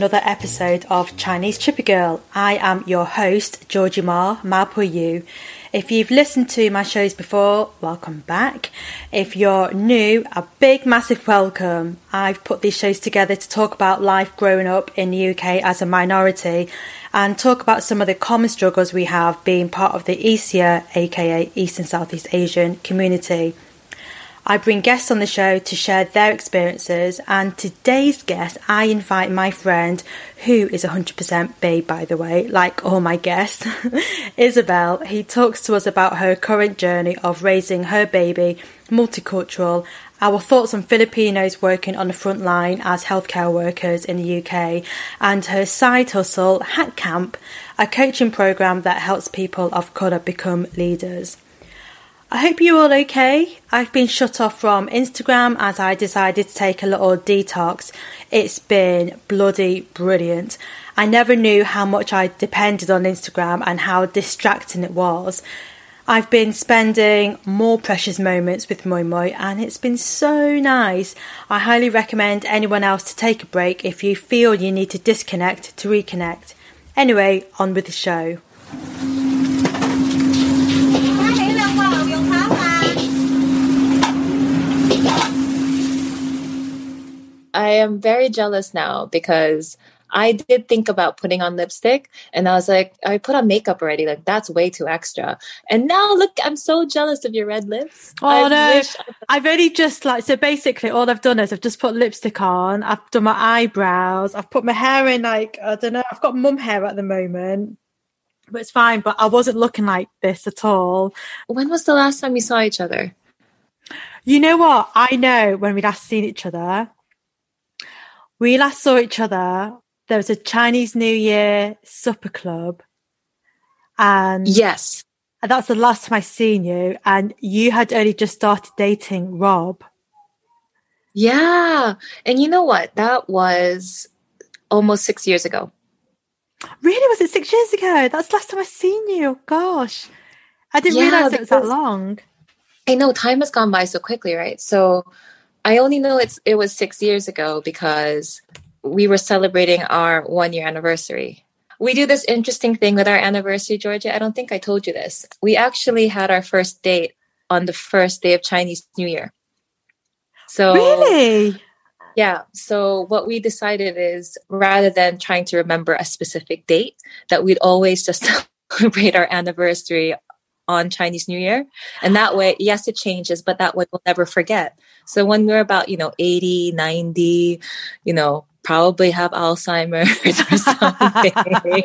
another episode of Chinese Chippy Girl. I am your host, Georgie Ma, Ma Po Yu. If you've listened to my shows before, welcome back. If you're new, a big massive welcome. I've put these shows together to talk about life growing up in the UK as a minority and talk about some of the common struggles we have being part of the ESEA, aka East and Southeast Asian community. I bring guests on the show to share their experiences, and today's guest, I invite my friend, who is 100% babe, by the way, like all my guests, Isabel. He talks to us about her current journey of raising her baby, multicultural, our thoughts on Filipinos working on the front line as healthcare workers in the UK, and her side hustle, Hat Camp, a coaching program that helps people of colour become leaders. I hope you're all okay. I've been shut off from Instagram as I decided to take a little detox. It's been bloody brilliant. I never knew how much I depended on Instagram and how distracting it was. I've been spending more precious moments with Moi Moi and it's been so nice. I highly recommend anyone else to take a break if you feel you need to disconnect to reconnect. Anyway, on with the show. I am very jealous now because I did think about putting on lipstick and I was like, I put on makeup already. Like, that's way too extra. And now look, I'm so jealous of your red lips. Oh, I no. I have only just like, so basically, all I've done is I've just put lipstick on, I've done my eyebrows, I've put my hair in, like, I don't know, I've got mum hair at the moment. But it's fine, but I wasn't looking like this at all. When was the last time we saw each other? You know what? I know when we last seen each other we last saw each other. There was a Chinese New Year supper club. And yes, that's the last time I seen you. And you had only just started dating Rob. Yeah. And you know what? That was almost six years ago. Really? Was it six years ago? That's the last time I seen you. Gosh. I didn't yeah, realize it was that long. I know time has gone by so quickly, right? So I only know it's it was six years ago because we were celebrating our one year anniversary. We do this interesting thing with our anniversary, Georgia. I don't think I told you this. We actually had our first date on the first day of Chinese New Year. So Really? Yeah. So what we decided is rather than trying to remember a specific date, that we'd always just celebrate our anniversary on Chinese New Year. And that way, yes, it changes, but that way we'll never forget. So when we're about, you know, 80, 90, you know, probably have Alzheimer's or something,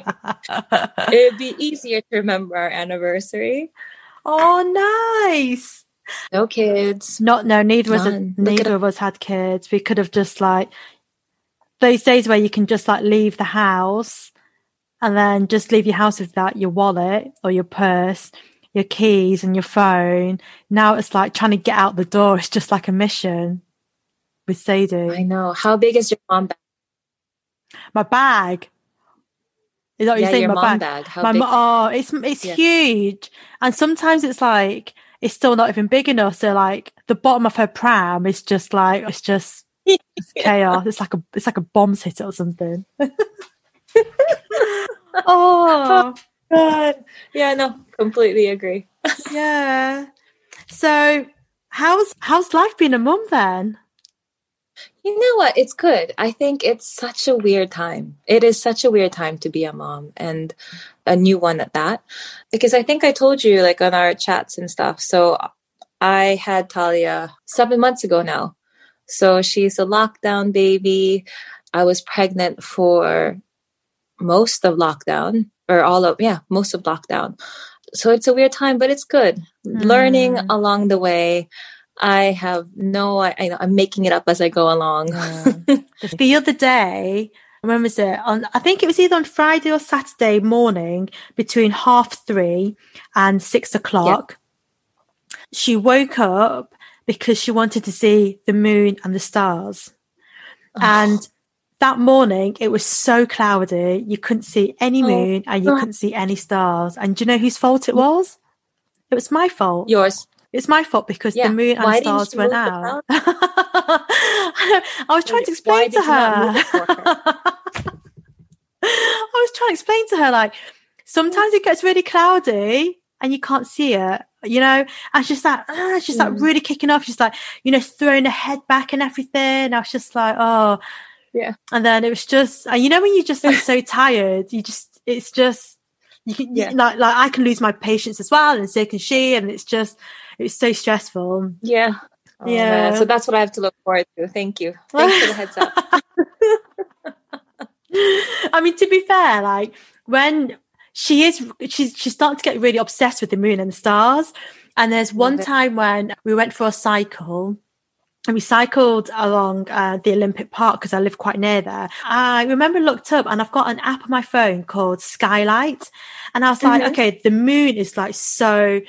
it'd be easier to remember our anniversary. Oh, nice. No kids. Not no. Neither was a, neither of us had kids. We could have just like those days where you can just like leave the house and then just leave your house without your wallet or your purse your keys and your phone. Now it's like trying to get out the door. It's just like a mission with Sadie. I know. How big is your mom bag? My bag. Is that what yeah, you're saying? Your my bag. bag. My big? oh, it's it's yeah. huge, and sometimes it's like it's still not even big enough. So like the bottom of her pram is just like it's just it's chaos. It's like a it's like a bomb's hit it or something. oh, oh. God. Yeah, no, completely agree. yeah. So how's how's life been a mum then? You know what? It's good. I think it's such a weird time. It is such a weird time to be a mom and a new one at that. Because I think I told you like on our chats and stuff. So I had Talia seven months ago now. So she's a lockdown baby. I was pregnant for most of lockdown or all of yeah most of lockdown so it's a weird time but it's good mm. learning along the way i have no I, I am making it up as i go along yeah. the other day when was it on i think it was either on friday or saturday morning between half three and six o'clock yeah. she woke up because she wanted to see the moon and the stars oh. and that morning it was so cloudy you couldn't see any oh, moon oh. and you couldn't see any stars and do you know whose fault it was it was my fault yours It's my fault because Yeah. the moon and stars went out. I was trying to explain to her. move it for her? I was trying to explain to her like sometimes it gets really cloudy and you can't see it, you know. And she's like, ah, she's like Mm. really kicking off. She's like, you know, throwing her head back and everything. I was just like, oh, Yeah. And then it was just, and you know, when you're just like so tired, you just, it's just, you can, Yeah. you, like, like I can lose my patience as well, and so can she, and it's just, it's so stressful. Yeah. Oh, Yeah. man. So that's what I have to look forward to. Thank you. Thanks for the heads up. I mean, to be fair, like when she is, she's she's starting to get really obsessed with the moon and the stars. And there's one time when we went for a cycle. And we cycled along uh, the Olympic Park because I live quite near there. I remember looked up and I've got an app on my phone called Skylight. And I was like, Mhm. okay, the moon is like so,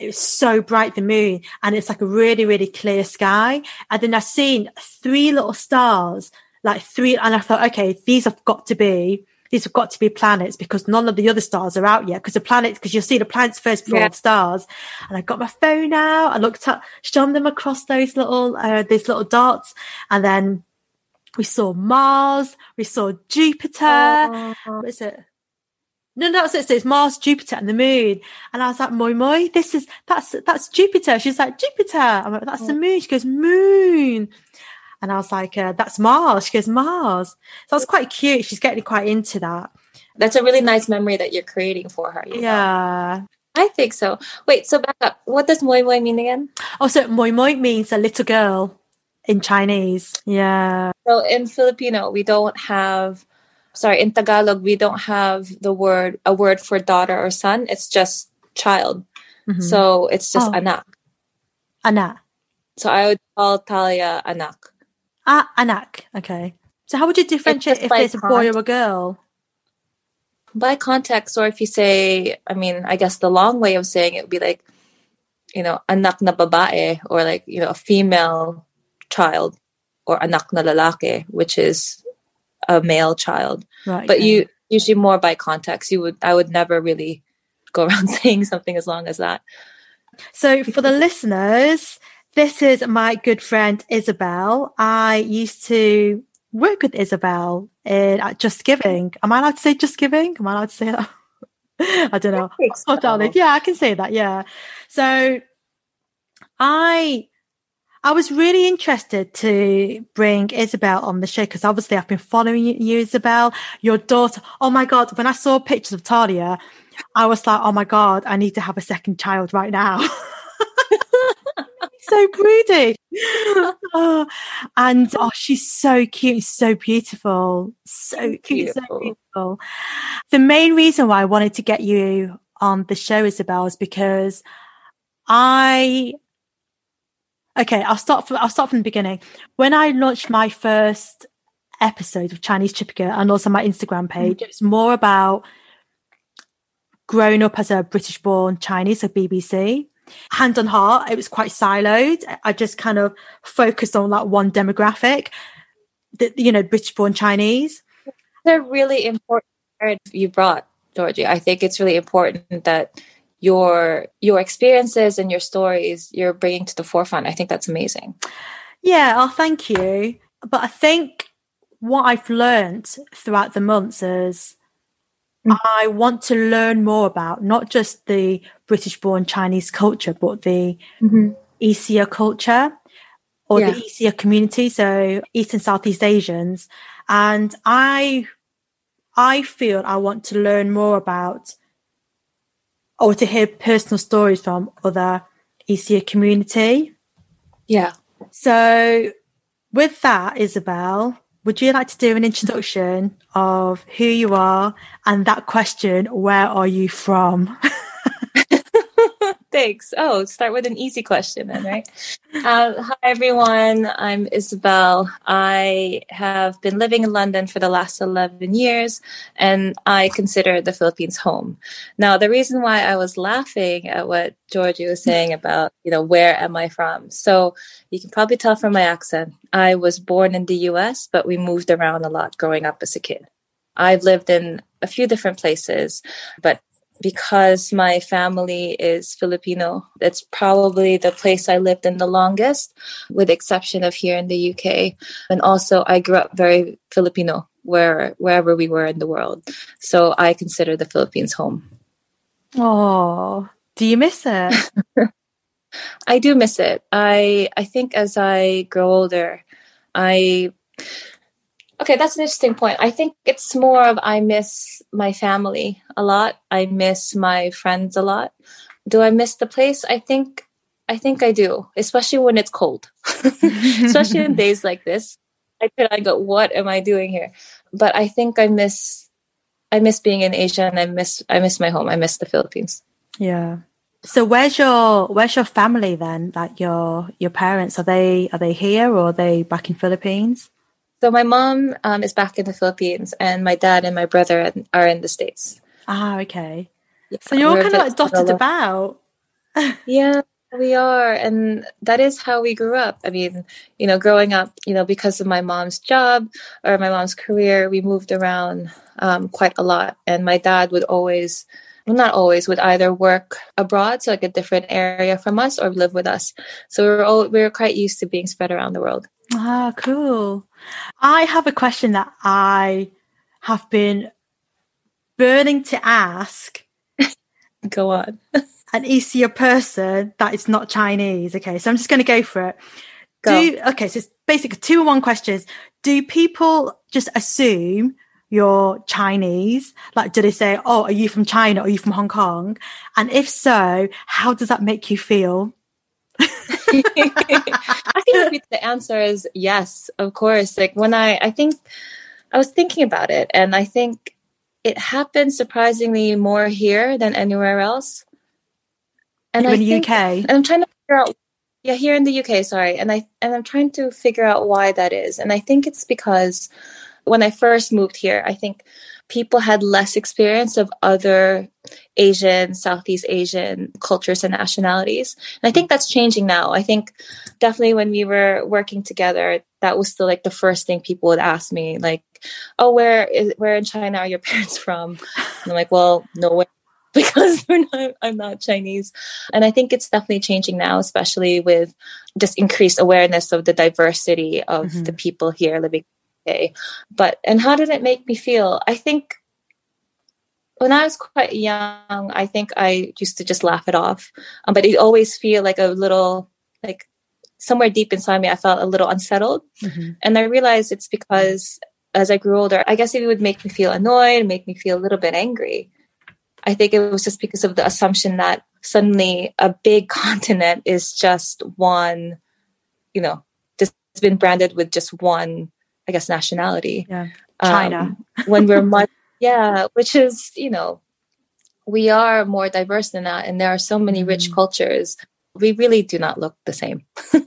it's so bright, the moon, and it's like a really, really clear sky. And then I've seen three little stars, like three, and I thought, okay, these have got to be, these have got to be planets because none of the other stars are out yet. Because the planets, because you'll see the planets first before Yeah. the stars. And I got my phone out, I looked up, shone them across those little, uh, these little dots, and then we saw Mars, we saw Jupiter. Oh. What is it? No, no, that's it. So it's Mars, Jupiter, and the Moon. And I was like, "Moi moi, this is that's that's Jupiter." She's like, "Jupiter." I'm like, "That's the Moon." She goes, "Moon." And I was like, uh, "That's Mars." She goes, "Mars." So that's quite cute. She's getting quite into that. That's a really nice memory that you're creating for her. you know? Yeah. I think so. Wait, so back up. What does moi moi mean again? Oh, so moi moi means a little girl in Chinese. Yeah. So in Filipino, we don't have sorry, in Tagalog, we don't have the word a word for daughter or son. It's just child. Mhm. So it's just Oh. anak. anak. So I would call Talia anak. Ah, anak. Okay. So how would you differentiate just if it's a boy or a girl? By context, or if you say, I mean, I guess the long way of saying it would be like, you know, anak na babae, or like, you know, a female child, or anak na lalaki, which is a male child. Right. But okay. you usually more by context. You would, I would never really go around saying something as long as that. So, for the listeners, this is my good friend Isabel. I used to work with Isabel in at JustGiving. Am I allowed to say JustGiving? Am I allowed to say that? I don't know. Oh, darling. Yeah, I can say that. Yeah. So, I. I was really interested to bring Isabel on the show because obviously I've been following you, you, Isabel, your daughter. Oh my God. When I saw pictures of Talia, I was like, oh my God, I need to have a second child right now. so broody. oh, and oh, she's so cute, so beautiful. So cute, so Beautiful. beautiful. The main reason why I wanted to get you on the show, Isabel, is because I okay, I'll start from I'll start from the beginning. When I launched my first episode of Chinese Chippy Girl and also my Instagram mm-hmm. page, it was more about growing up as a British born Chinese, so BBC. Hand on heart, it was quite siloed. I just kind of focused on that one demographic, the, you know, British born Chinese. They're really important you brought, Georgie. I think it's really important that your your experiences and your stories you're bringing to the forefront. I think that's amazing. Yeah, oh, thank you. But I think what I've learned throughout the months is Mm. I want to learn more about not just the British born Chinese culture, but the ESEA culture or Yeah. the ESEA community, so East and Southeast Asians. And I I feel I want to learn more about or to hear personal stories from other ESEA community. Yeah. So, with that, Isabel, would you like to do an introduction of who you are and that question, where are you from? Thanks. Oh, start with an easy question then, right? uh, hi, everyone. I'm Isabel. I have been living in London for the last 11 years, and I consider the Philippines home. Now, the reason why I was laughing at what Georgie was saying about, you know, where am I from? So you can probably tell from my accent. I was born in the US, but we moved around a lot growing up as a kid. I've lived in a few different places, but because my family is Filipino. It's probably the place I lived in the longest, with the exception of here in the UK. And also, I grew up very Filipino where wherever we were in the world. So I consider the Philippines home. Oh, do you miss it? I do miss it. I I think as I grow older, I Okay, that's an interesting point. I think it's more of I miss my family a lot. I miss my friends a lot. Do I miss the place? I think I think I do, especially when it's cold. especially in days like this. I could I go, what am I doing here? But I think I miss I miss being in Asia and I miss I miss my home. I miss the Philippines. Yeah. So where's your where's your family then? Like your your parents are they are they here or are they back in Philippines? So my mom um, is back in the Philippines, and my dad and my brother are in the states. Ah, okay. Yeah, so you're all kind of like dotted about. yeah, we are, and that is how we grew up. I mean, you know, growing up, you know, because of my mom's job or my mom's career, we moved around um, quite a lot, and my dad would always well, not always would either work abroad, so like a different area from us, or live with us. So we were all we were quite used to being spread around the world. Ah, cool. I have a question that I have been burning to ask. Go on. an easier person that is not Chinese. Okay, so I'm just going to go for it. Go. Do okay, so it's basically two and one questions. Do people just assume you're Chinese? Like, do they say, "Oh, are you from China? Are you from Hong Kong?" And if so, how does that make you feel? I think the answer is yes, of course. Like when I, I think I was thinking about it, and I think it happens surprisingly more here than anywhere else. And in I the think, UK, and I'm trying to figure out. Yeah, here in the UK, sorry, and I and I'm trying to figure out why that is, and I think it's because when I first moved here, I think people had less experience of other Asian, Southeast Asian cultures and nationalities. And I think that's changing now. I think definitely when we were working together, that was still like the first thing people would ask me, like, "Oh, where is where in China are your parents from?" And I'm like, "Well, nowhere." Because not, I'm not Chinese. And I think it's definitely changing now, especially with just increased awareness of the diversity of mm-hmm. the people here living okay. But, and how did it make me feel? I think when I was quite young, I think I used to just laugh it off. Um, but it always feel like a little, like somewhere deep inside me, I felt a little unsettled. Mm-hmm. And I realized it's because as I grew older, I guess it would make me feel annoyed, make me feel a little bit angry. I think it was just because of the assumption that suddenly a big continent is just one, you know, just been branded with just one I guess, nationality. Yeah. China. Um, when we're much, yeah, which is, you know, we are more diverse than that. And there are so many rich mm. cultures. We really do not look the same.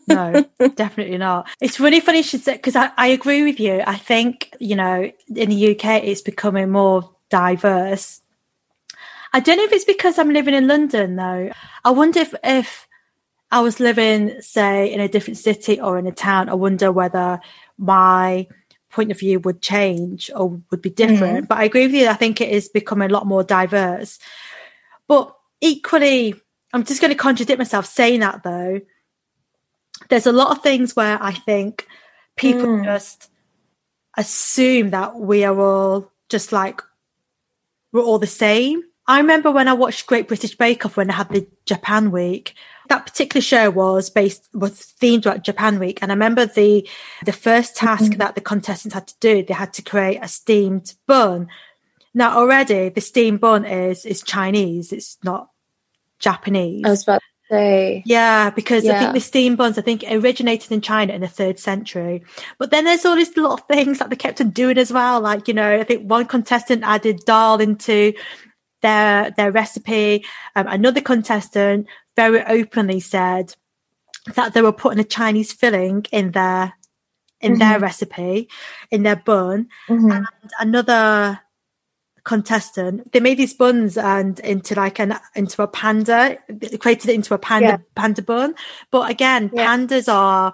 no, definitely not. It's really funny she said, because I, I agree with you. I think, you know, in the UK, it's becoming more diverse. I don't know if it's because I'm living in London, though. I wonder if, if I was living, say, in a different city or in a town, I wonder whether my point of view would change or would be different. Mm-hmm. But I agree with you. I think it is becoming a lot more diverse. But equally, I'm just going to contradict myself saying that though. There's a lot of things where I think people mm. just assume that we are all just like we're all the same. I remember when I watched Great British Bake Off when I had the Japan week, that particular show was based was themed about Japan Week, and I remember the the first task mm-hmm. that the contestants had to do. They had to create a steamed bun. Now already the steamed bun is is Chinese. It's not Japanese. I was about to say yeah, because yeah. I think the steamed buns I think originated in China in the third century. But then there's all these little things that they kept on doing as well. Like you know, I think one contestant added dal into their their recipe. Um, another contestant very openly said that they were putting a Chinese filling in their in mm-hmm. their recipe, in their bun. Mm-hmm. And another contestant, they made these buns and into like an into a panda, created it into a panda yeah. panda bun. But again, yeah. pandas are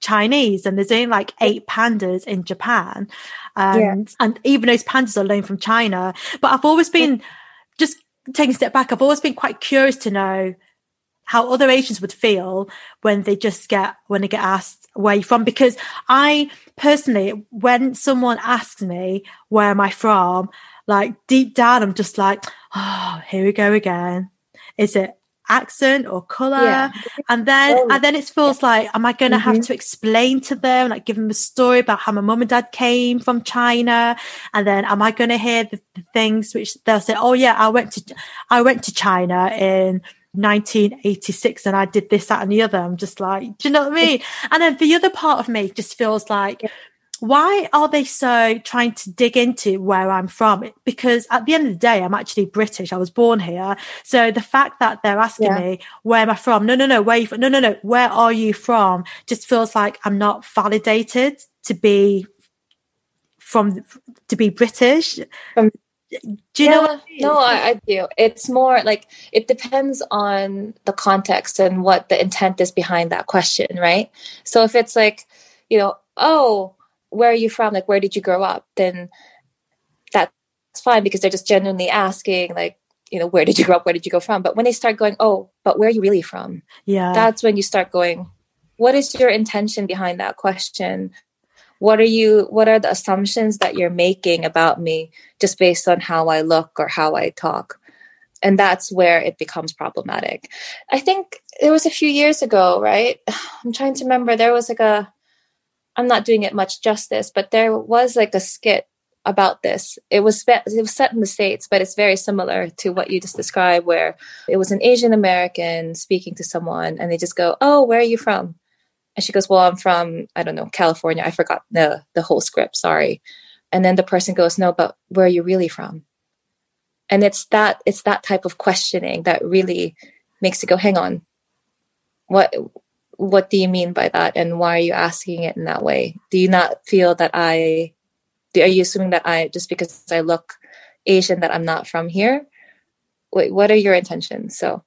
Chinese and there's only like eight pandas in Japan. And yeah. and even those pandas are loaned from China. But I've always been just taking a step back, I've always been quite curious to know how other Asians would feel when they just get when they get asked where you're from. Because I personally, when someone asks me where am I from, like deep down, I'm just like, oh, here we go again. Is it accent or color yeah. and then oh, and then it feels like am i going to mm-hmm. have to explain to them like give them a story about how my mom and dad came from china and then am i going to hear the, the, things which they'll say oh yeah i went to i went to china in 1986 and i did this that and the other i'm just like do you know what i mean and then the other part of me just feels like why are they so trying to dig into where I'm from? Because at the end of the day, I'm actually British. I was born here. So the fact that they're asking yeah. me, where am I from? No, no, no, where you from? No, no, no, where are you from? Just feels like I'm not validated to be from, to be British. Um, do you yeah, know I mean? No, I, I do. It's more like it depends on the context and what the intent is behind that question, right? So if it's like, you know, oh, where are you from? Like, where did you grow up? Then that's fine because they're just genuinely asking, like, you know, where did you grow up? Where did you go from? But when they start going, oh, but where are you really from? Yeah. That's when you start going, what is your intention behind that question? What are you, what are the assumptions that you're making about me just based on how I look or how I talk? And that's where it becomes problematic. I think it was a few years ago, right? I'm trying to remember. There was like a, I'm not doing it much justice, but there was like a skit about this. It was it was set in the states, but it's very similar to what you just described, where it was an Asian American speaking to someone, and they just go, "Oh, where are you from?" And she goes, "Well, I'm from I don't know California. I forgot the the whole script. Sorry." And then the person goes, "No, but where are you really from?" And it's that it's that type of questioning that really makes you go, "Hang on, what what do you mean by that and why are you asking it in that way do you not feel that i are you assuming that i just because i look asian that i'm not from here wait what are your intentions so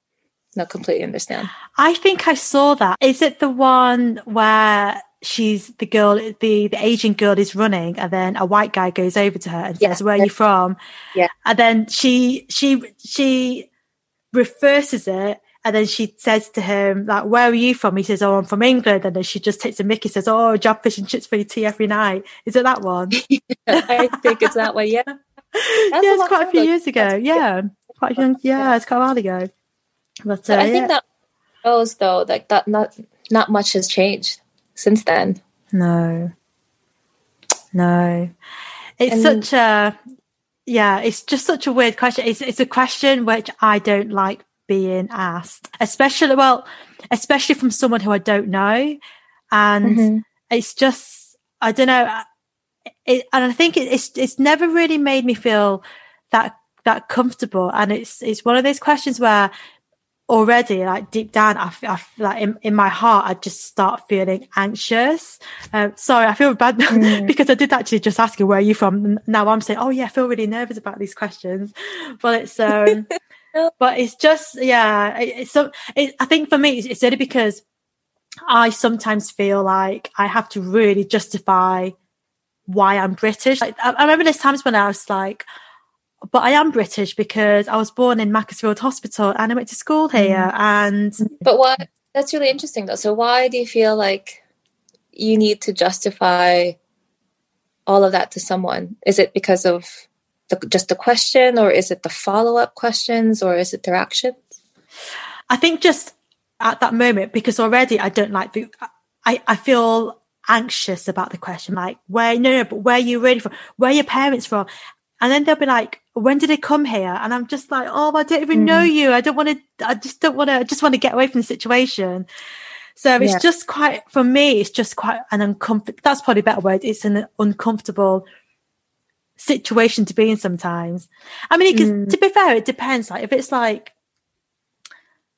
not completely understand i think i saw that is it the one where she's the girl the the asian girl is running and then a white guy goes over to her and yeah. says where are you from yeah and then she she she reverses it and then she says to him, like, where are you from? He says, oh, I'm from England. And then she just takes a mickey, says, oh, job fish and chips for your tea every night. Is it that one? yeah, I think it's that one, yeah. That's yeah, it's quite a few years ago. Yeah. Quite young. Yeah, it's quite a while ago. But, uh, but I think that shows, though, like that not, not much has changed since then. No. No. It's and, such a, yeah, it's just such a weird question. It's, it's a question which I don't like being asked, especially, well, especially from someone who I don't know. And mm-hmm. it's just, I don't know. It, and I think it, it's, it's never really made me feel that, that comfortable. And it's, it's one of those questions where already like deep down I, I like in, in my heart I just start feeling anxious. Um, sorry I feel bad mm. because I did actually just ask you where are you from. Now I'm saying oh yeah I feel really nervous about these questions. But it's um but it's just yeah it's so it, i think for me it's, it's only because i sometimes feel like i have to really justify why i'm british. Like, I, I remember there's times when i was like but I am British because I was born in Macclesfield Hospital and I went to school here. Mm. And but what that's really interesting though. So why do you feel like you need to justify all of that to someone? Is it because of the, just the question or is it the follow-up questions or is it their actions i think just at that moment because already i don't like the i i feel anxious about the question like where no no but where are you really from where are your parents from and then they'll be like when did they come here and i'm just like oh i don't even mm. know you i don't want to i just don't want to i just want to get away from the situation so it's yeah. just quite for me it's just quite an uncomfortable that's probably a better word it's an uncomfortable situation to be in sometimes. I mean, mm. to be fair, it depends. Like if it's like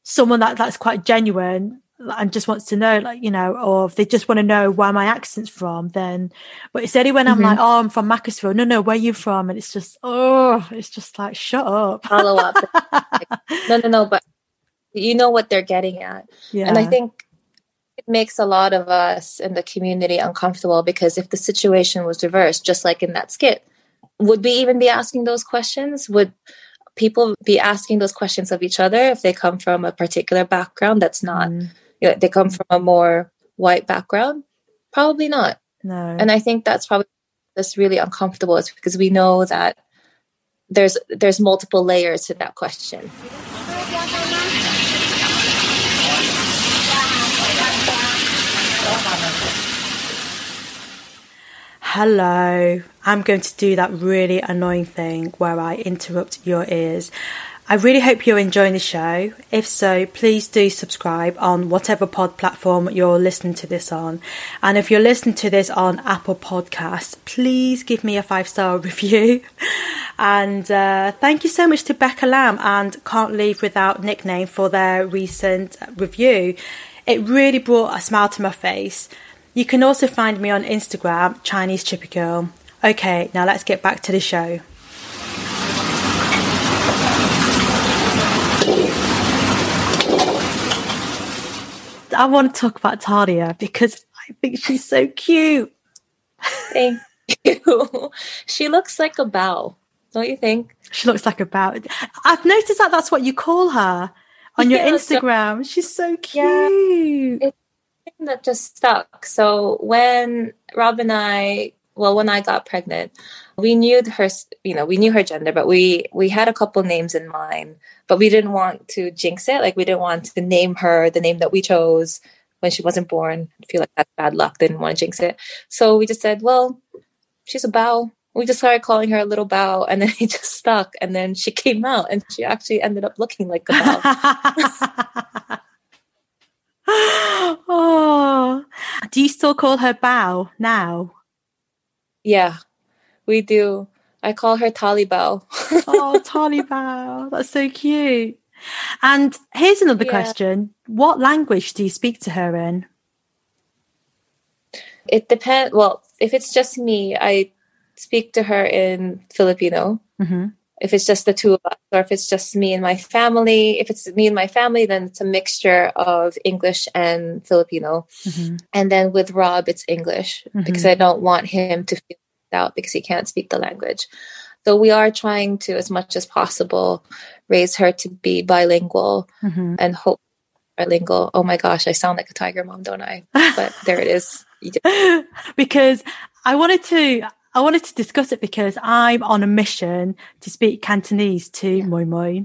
someone that that's quite genuine and just wants to know, like you know, or if they just want to know where my accent's from, then. But it's only when mm-hmm. I'm like, oh, I'm from Macclesfield. No, no, where you from? And it's just, oh, it's just like, shut up. Follow up. no, no, no. But you know what they're getting at, yeah. and I think it makes a lot of us in the community uncomfortable because if the situation was reversed, just like in that skit, would we even be asking those questions? Would people be asking those questions of each other if they come from a particular background that's not, mm. You know, they come from a more white background? Probably not. No. And I think that's probably that's really uncomfortable is because we know that there's there's multiple layers to that question. Hello, I'm going to do that really annoying thing where I interrupt your ears. I really hope you're enjoying the show. If so, please do subscribe on whatever pod platform you're listening to this on. And if you're listening to this on Apple Podcasts, please give me a five star review. And uh, thank you so much to Becca Lamb and Can't Leave Without Nickname for their recent review. It really brought a smile to my face. You can also find me on Instagram, Chinese Chippy Girl. Okay, now let's get back to the show. I want to talk about Talia because I think she's so cute. Thank you. she looks like a bow, don't you think? She looks like a bow. I've noticed that that's what you call her on your yeah, Instagram. So, she's so cute. Yeah, that just stuck. So when Rob and I, well, when I got pregnant, we knew her, you know, we knew her gender, but we we had a couple names in mind but we didn't want to jinx it. Like we didn't want to name her the name that we chose when she wasn't born. I feel like that's bad luck. Didn't want to jinx it. So we just said, well, she's a bow. We just started calling her a little bow and then it just stuck. And then she came out and she actually ended up looking like a bow. oh, do you still call her bow now? Yeah, we do. I call her Talibao. oh, Talibao. That's so cute. And here's another yeah. question. What language do you speak to her in? It depends. Well, if it's just me, I speak to her in Filipino. Mm-hmm. If it's just the two of us, or if it's just me and my family, if it's me and my family, then it's a mixture of English and Filipino. Mm-hmm. And then with Rob, it's English mm-hmm. because I don't want him to feel out because he can't speak the language. So we are trying to, as much as possible, raise her to be bilingual mm-hmm. and hope bilingual. Oh my gosh, I sound like a tiger mom, don't I? But there it is. because I wanted to I wanted to discuss it because I'm on a mission to speak Cantonese to yeah. Moi Moi.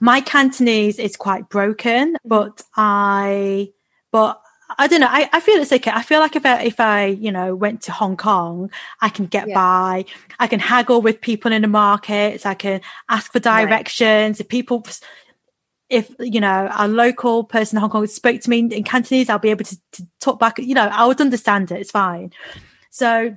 My Cantonese is quite broken, but I but I don't know. I, I feel it's okay. I feel like if I, if I, you know, went to Hong Kong, I can get yeah. by. I can haggle with people in the markets. I can ask for directions. Right. If people, if, you know, a local person in Hong Kong spoke to me in Cantonese, I'll be able to, to talk back. You know, I would understand it. It's fine. So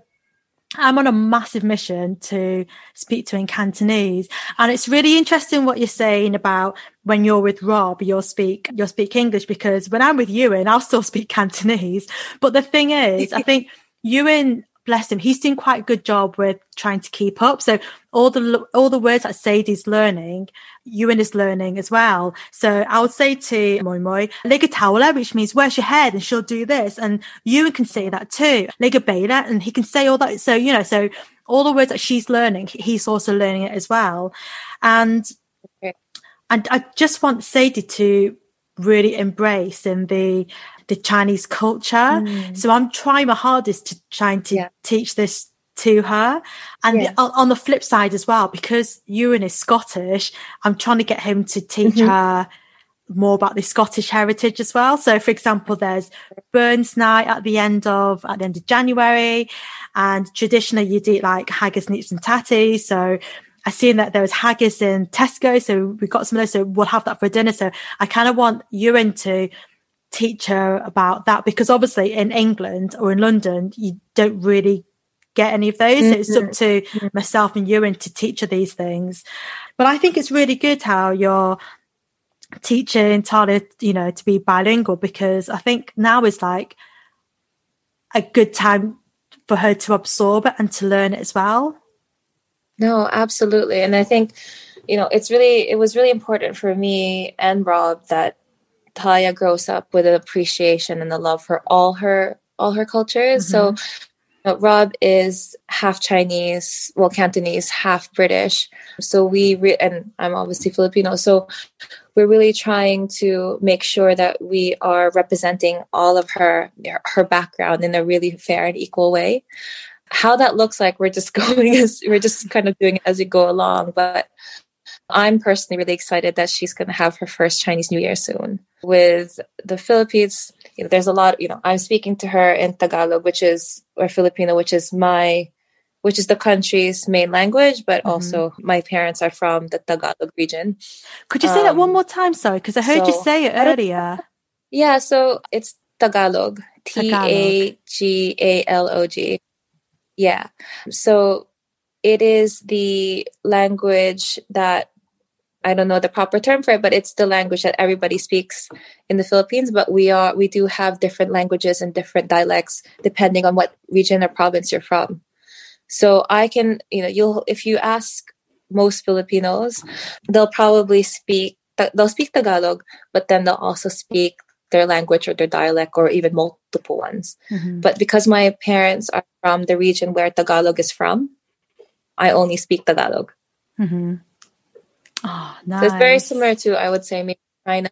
I'm on a massive mission to speak to in Cantonese. And it's really interesting what you're saying about when you're with Rob, you'll speak, you'll speak English because when I'm with Ewan, I'll still speak Cantonese. But the thing is, I think Ewan bless him, he's doing quite a good job with trying to keep up. So all the all the words that Sadie's learning, Ewan is learning as well. So I would say to Moi Moi, Lega Tawla, which means where's your head? And she'll do this. And Ewan can say that too. Lega Bela, and he can say all that. So, you know, so all the words that she's learning, he's also learning it as well. And and I just want Sadie to really embrace in the the Chinese culture. Mm. So I'm trying my hardest to trying to yeah. teach this to her. And yeah. on the flip side as well, because Ewan is Scottish, I'm trying to get him to teach mm-hmm. her more about the Scottish heritage as well. So for example, there's Burns night at the end of at the end of January. And traditionally you'd eat like haggis, neeps and tatty. So I seen that there was haggis in Tesco. So we got some of those. So we'll have that for dinner. So I kind of want Ewan to teach her about that because obviously in England or in London, you don't really get any of those. Mm-hmm. It's up to mm-hmm. myself and Ewan to teach her these things. But I think it's really good how you're teaching Talia, you know, to be bilingual because I think now is like a good time for her to absorb it and to learn it as well. No, absolutely. And I think, you know, it's really, it was really important for me and Rob that Talia grows up with an appreciation and the love for all her all her cultures. Mm-hmm. So Rob is half Chinese, well, Cantonese, half British. So we, re- and I'm obviously Filipino. So we're really trying to make sure that we are representing all of her, her background in a really fair and equal way. How that looks like, we're just going as, we're just kind of doing it as we go along. But I'm personally really excited that she's going to have her first Chinese New Year soon. With the Philippines, you know, there's a lot, you know, I'm speaking to her in Tagalog, which is, or Filipino, which is my, which is the country's main language, but mm-hmm. also my parents are from the Tagalog region. Could you say um, that one um, more time? Sorry, because I heard so, you say it earlier. Yeah, so it's Tagalog, T A G A L O G. Yeah. So it is the language that I don't know the proper term for it, but it's the language that everybody speaks in the Philippines. But we are we do have different languages and different dialects depending on what region or province you're from. So I can, you know, you'll if you ask most Filipinos, they'll probably speak they'll speak Tagalog, but then they'll also speak their language or their dialect or even multiple ones. Mm-hmm. But because my parents are from the region where Tagalog is from, I only speak Tagalog. Mm-hmm. Oh, nice. So it's very similar to I would say maybe China.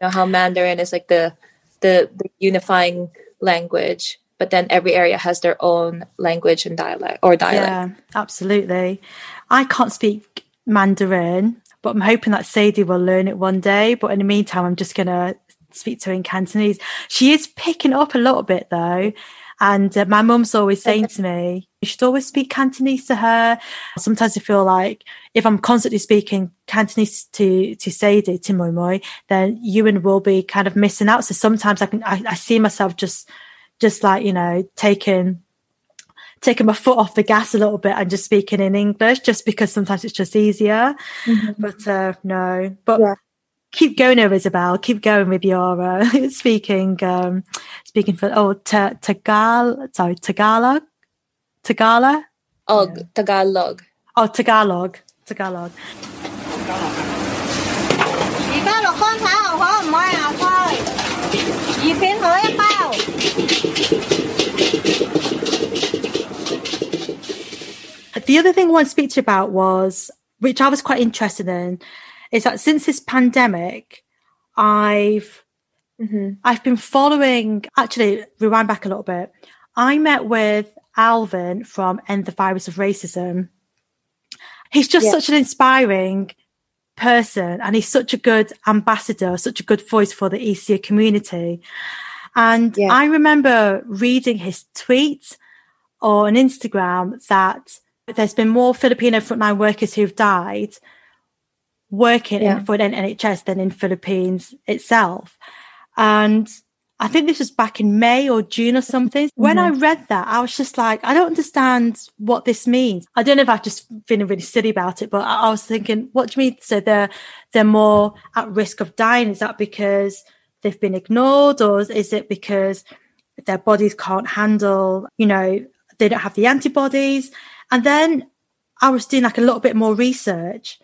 You know how Mandarin is like the the, the unifying language, but then every area has their own language and dialect or dialect. Yeah, absolutely. I can't speak Mandarin, but I'm hoping that Sadie will learn it one day. But in the meantime, I'm just gonna speak to her in Cantonese. She is picking up a little bit though. And uh, my mum's always saying to me, you should always speak Cantonese to her. Sometimes I feel like if I'm constantly speaking Cantonese to, to Sadie, to Moi Moi, then Ewan will be kind of missing out. So sometimes I can, I, I see myself just, just like, you know, taking, taking my foot off the gas a little bit and just speaking in English just because sometimes it's just easier. Mm-hmm. But uh, no, but yeah keep going over Isabel. Keep going with your uh, speaking. Um, speaking for oh ta- Tagal. Sorry, Tagalog. Tagalog. Oh, yeah. Tagalog. Oh, Tagalog. Tagalog. The other thing I want to speak to you about was, which I was quite interested in, is that since this pandemic, I've mm-hmm. I've been following. Actually, rewind back a little bit. I met with Alvin from End the Virus of Racism. He's just yeah. such an inspiring person, and he's such a good ambassador, such a good voice for the ESEA community. And yeah. I remember reading his tweet on Instagram that there's been more Filipino frontline workers who've died working yeah. in, for an NHS than in Philippines itself. And I think this was back in May or June or something. Mm-hmm. When I read that, I was just like, I don't understand what this means. I don't know if I've just been really silly about it, but I, was thinking, what do you mean? So they're, they're more at risk of dying. Is that because they've been ignored or is it because their bodies can't handle, you know, they don't have the antibodies? And then I was doing like a little bit more research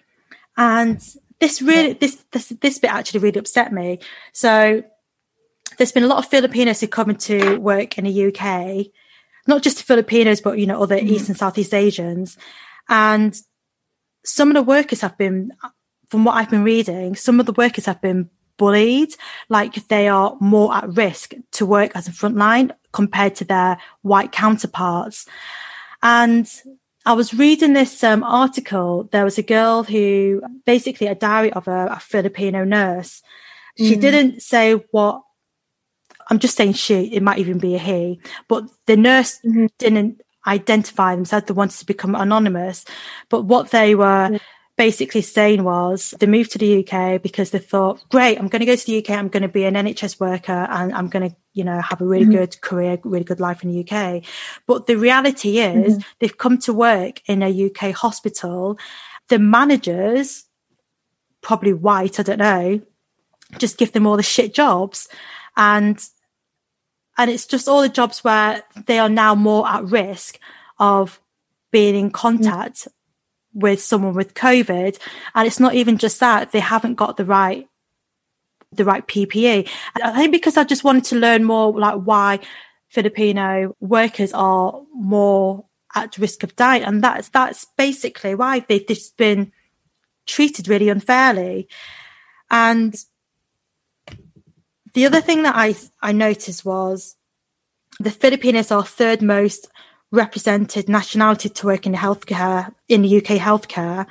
and this really, this, this, this bit actually really upset me. So there's been a lot of Filipinos who come into work in the UK, not just Filipinos, but, you know, other mm. East and Southeast Asians. And some of the workers have been, from what I've been reading, some of the workers have been bullied, like they are more at risk to work as a frontline compared to their white counterparts. And I was reading this um, article. There was a girl who basically a diary of a, a Filipino nurse. She mm. didn't say what I'm just saying she, it might even be a he, but the nurse mm-hmm. didn't identify themselves. They wanted to become anonymous. But what they were mm. Basically saying was they moved to the UK because they thought, great, I'm going to go to the UK. I'm going to be an NHS worker and I'm going to you know, have a really mm-hmm. good career, really good life in the UK. But the reality is mm-hmm. they've come to work in a UK hospital. The managers, probably white, I don't know, just give them all the shit jobs. And and it's just all the jobs where they are now more at risk of being in contact mm-hmm. With someone with COVID. And it's not even just that, they haven't got the right the right PPE. I think because I just wanted to learn more like why Filipino workers are more at risk of dying, and that's that's basically why they've just been treated really unfairly. And the other thing that I I noticed was the Filipinos are third most represented nationality to work in the healthcare in the UK healthcare.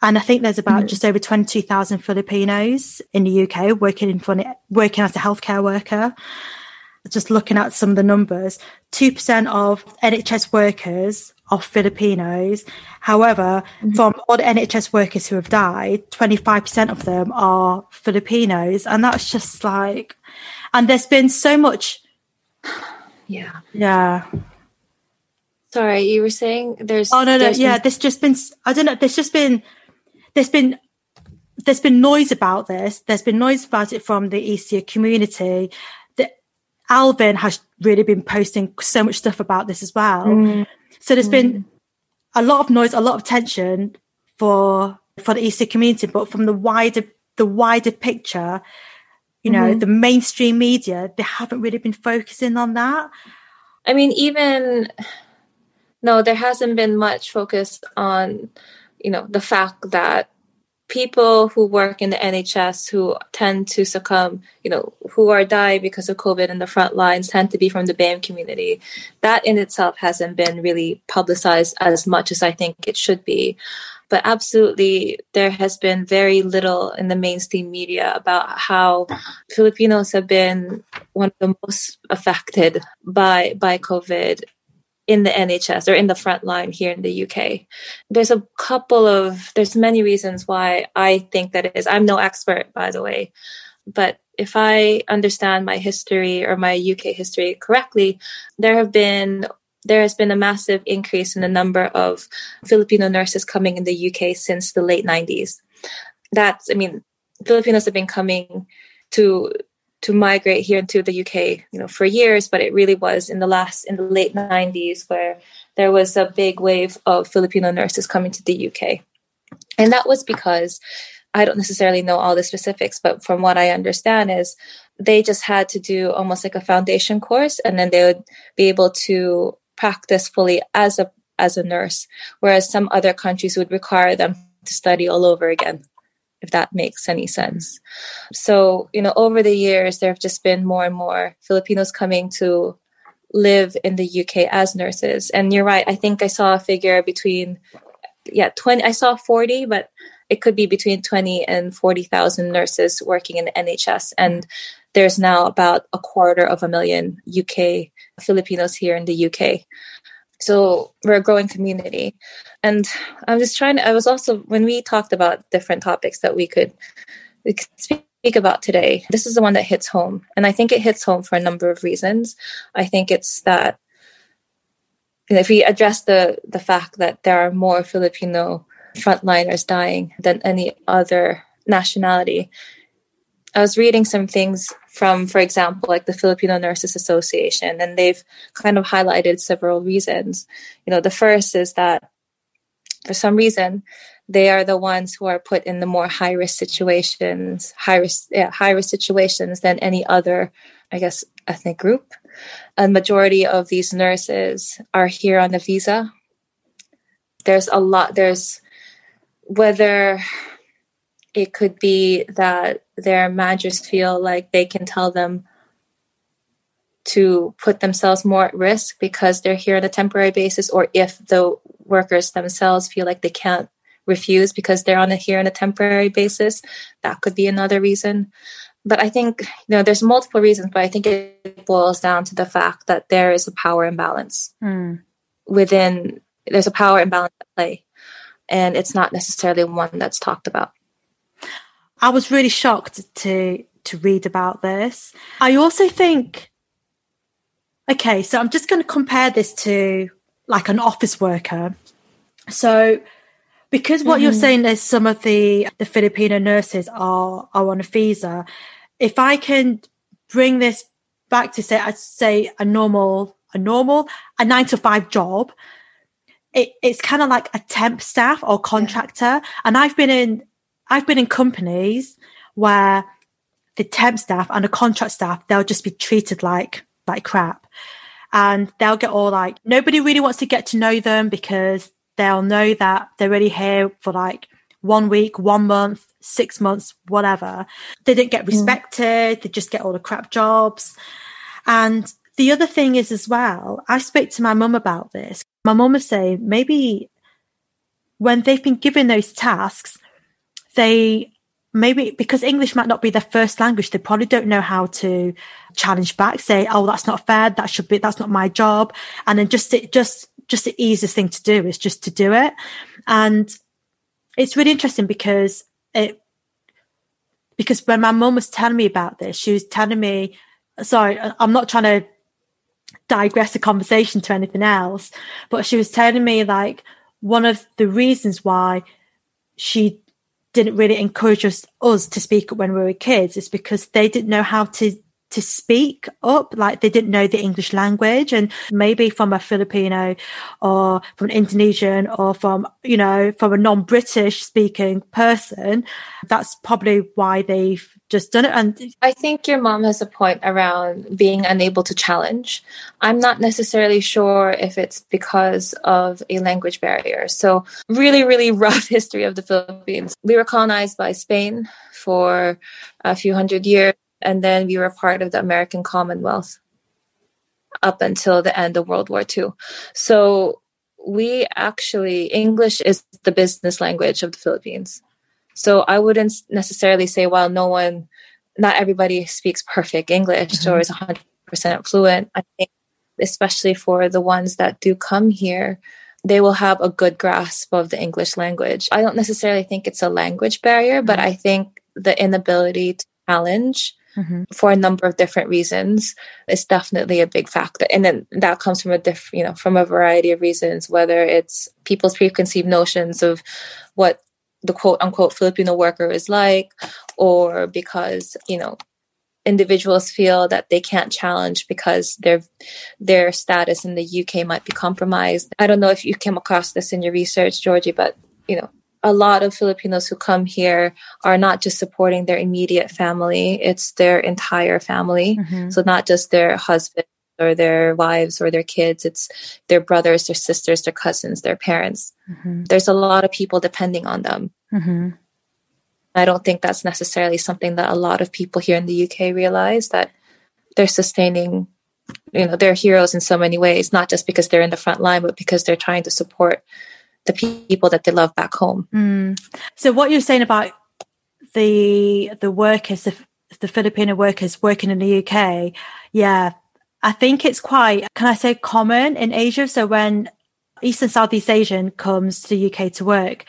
And I think there's about mm. just over 22,000 Filipinos in the UK working in front, working as a healthcare worker. Just looking at some of the numbers, 2% of NHS workers are Filipinos. However, mm-hmm. from all the NHS workers who have died, 25% of them are Filipinos. And that's just like, and there's been so much. Yeah. Yeah. Sorry, you were saying there's. Oh, no, no. Yeah. Been... There's just been, I don't know, there's just been there's been there's been noise about this. There's been noise about it from the ESEA community. That Alvin has really been posting so much stuff about this as well. Mm. So there's mm. been a lot of noise, a lot of tension for for the ESEA community, but from the wider the wider picture, you know, mm-hmm. the mainstream media, they haven't really been focusing on that. I mean, even no, there hasn't been much focus on you know, the fact that people who work in the NHS who tend to succumb, you know, who are die because of COVID in the front lines tend to be from the BAME community. That in itself hasn't been really publicized as much as I think it should be. But absolutely, there has been very little in the mainstream media about how Filipinos have been one of the most affected by by COVID in the NHS or in the front line here in the UK. There's a couple of, there's many reasons why I think that is. I'm no expert, by the way, but if I understand my history or my UK history correctly, there have been there has been a massive increase in the number of Filipino nurses coming in the UK since the late 90s. That's, I mean, Filipinos have been coming to to migrate here into the UK, you know, for years, but it really was in the last in the late 90s where there was a big wave of Filipino nurses coming to the UK. And that was because I don't necessarily know all the specifics, but from what I understand is they just had to do almost like a foundation course and then they would be able to practice fully as a as a nurse, whereas some other countries would require them to study all over again if that makes any sense. So, you know, over the years, there have just been more and more Filipinos coming to live in the UK as nurses. And you're right, I think I saw a figure between, yeah, 20, I saw 40, but it could be between 20 and 40,000 nurses working in the NHS. And there's now about a quarter of a million UK Filipinos here in the UK. So we're a growing community. And I'm just trying to, I was also, when we talked about different topics that we could, we could speak about today, this is the one that hits home. And I think it hits home for a number of reasons. I think it's that you know, if we address the, the fact that there are more Filipino frontliners dying than any other nationality, I was reading some things from, for example, like the Filipino Nurses Association, and they've kind of highlighted several reasons. You know, the first is that for some reason, they are the ones who are put in the more high risk situations, high risk, yeah, high risk situations than any other, I guess, ethnic group. A majority of these nurses are here on a visa. There's a lot. There's whether it could be that their managers feel like they can tell them to put themselves more at risk because they're here on a temporary basis, or if the workers themselves feel like they can't refuse because they're on a here on a temporary basis, that could be another reason. But I think you know there's multiple reasons, but I think it boils down to the fact that there is a power imbalance mm. within. There's a power imbalance at play, and it's not necessarily one that's talked about. I was really shocked to to read about this. I also think okay, so I'm just going to compare this to like an office worker. So because what mm-hmm. you're saying is some of the the Filipino nurses are are on a visa, if I can bring this back to say I'd say a normal a normal a nine to five job, it, it's kind of like a temp staff or contractor. Yeah. And I've been in I've been in companies where the temp staff and the contract staff, they'll just be treated like like crap. and they'll get all like nobody really wants to get to know them because they'll know that they're already here for like one week, one month, six months, whatever. They don't get mm. respected. Mm. They just get all the crap jobs. And the other thing is as well, I spoke to my mum about this. My mum was saying maybe when they've been given those tasks, they maybe because English might not be their first language, they probably don't know how to challenge back, say, "Oh, that's not fair. That should be. That's not my job." And then just it just just the easiest thing to do is just to do it. And it's really interesting because it because when my mum was telling me about this, she was telling me, sorry, I'm not trying to digress the conversation to anything else, but she was telling me like one of the reasons why she didn't really encourage us, us to speak up when we were kids. Is because they didn't know how to to speak up. Like they didn't know the english language. And maybe from a filipino or from an indonesian or from you know from a non-british speaking person that's probably why they've just done it and i think your mom has a point around being unable to challenge i'm not necessarily sure if it's because of a language barrier so really really rough history of the philippines we were colonized by spain for a few hundred years and then we were part of the American Commonwealth up until the end of World War II. So we actually, English is the business language of the Philippines. So I wouldn't necessarily say, well, no one, not everybody speaks perfect English mm-hmm. or is 100% fluent. I think, especially for the ones that do come here, they will have a good grasp of the English language. I don't necessarily think it's a language barrier, but mm-hmm. I think the inability to challenge mm-hmm. for a number of different reasons is definitely a big factor. And then that comes from a different, you know, from a variety of reasons, whether it's people's preconceived notions of what the quote unquote Filipino worker is like, or because, you know, individuals feel that they can't challenge because their their status in the UK might be compromised. I don't know if you came across this in your research, Georgie, but you know, a lot of Filipinos who come here are not just supporting their immediate family, it's their entire family. Mm-hmm. So, not just their husband or their wives or their kids, it's their brothers, their sisters, their cousins, their parents. Mm-hmm. There's a lot of people depending on them. Mm-hmm. I don't think that's necessarily something that a lot of people here in the UK realize that they're sustaining, you know, they're heroes in so many ways, not just because they're in the front line, but because they're trying to support the people that they love back home. Mm. So what you're saying about the the workers, the, the Filipino workers working in the UK, yeah, I think it's quite, can I say, common in Asia. So when East and Southeast Asian comes to the UK to work,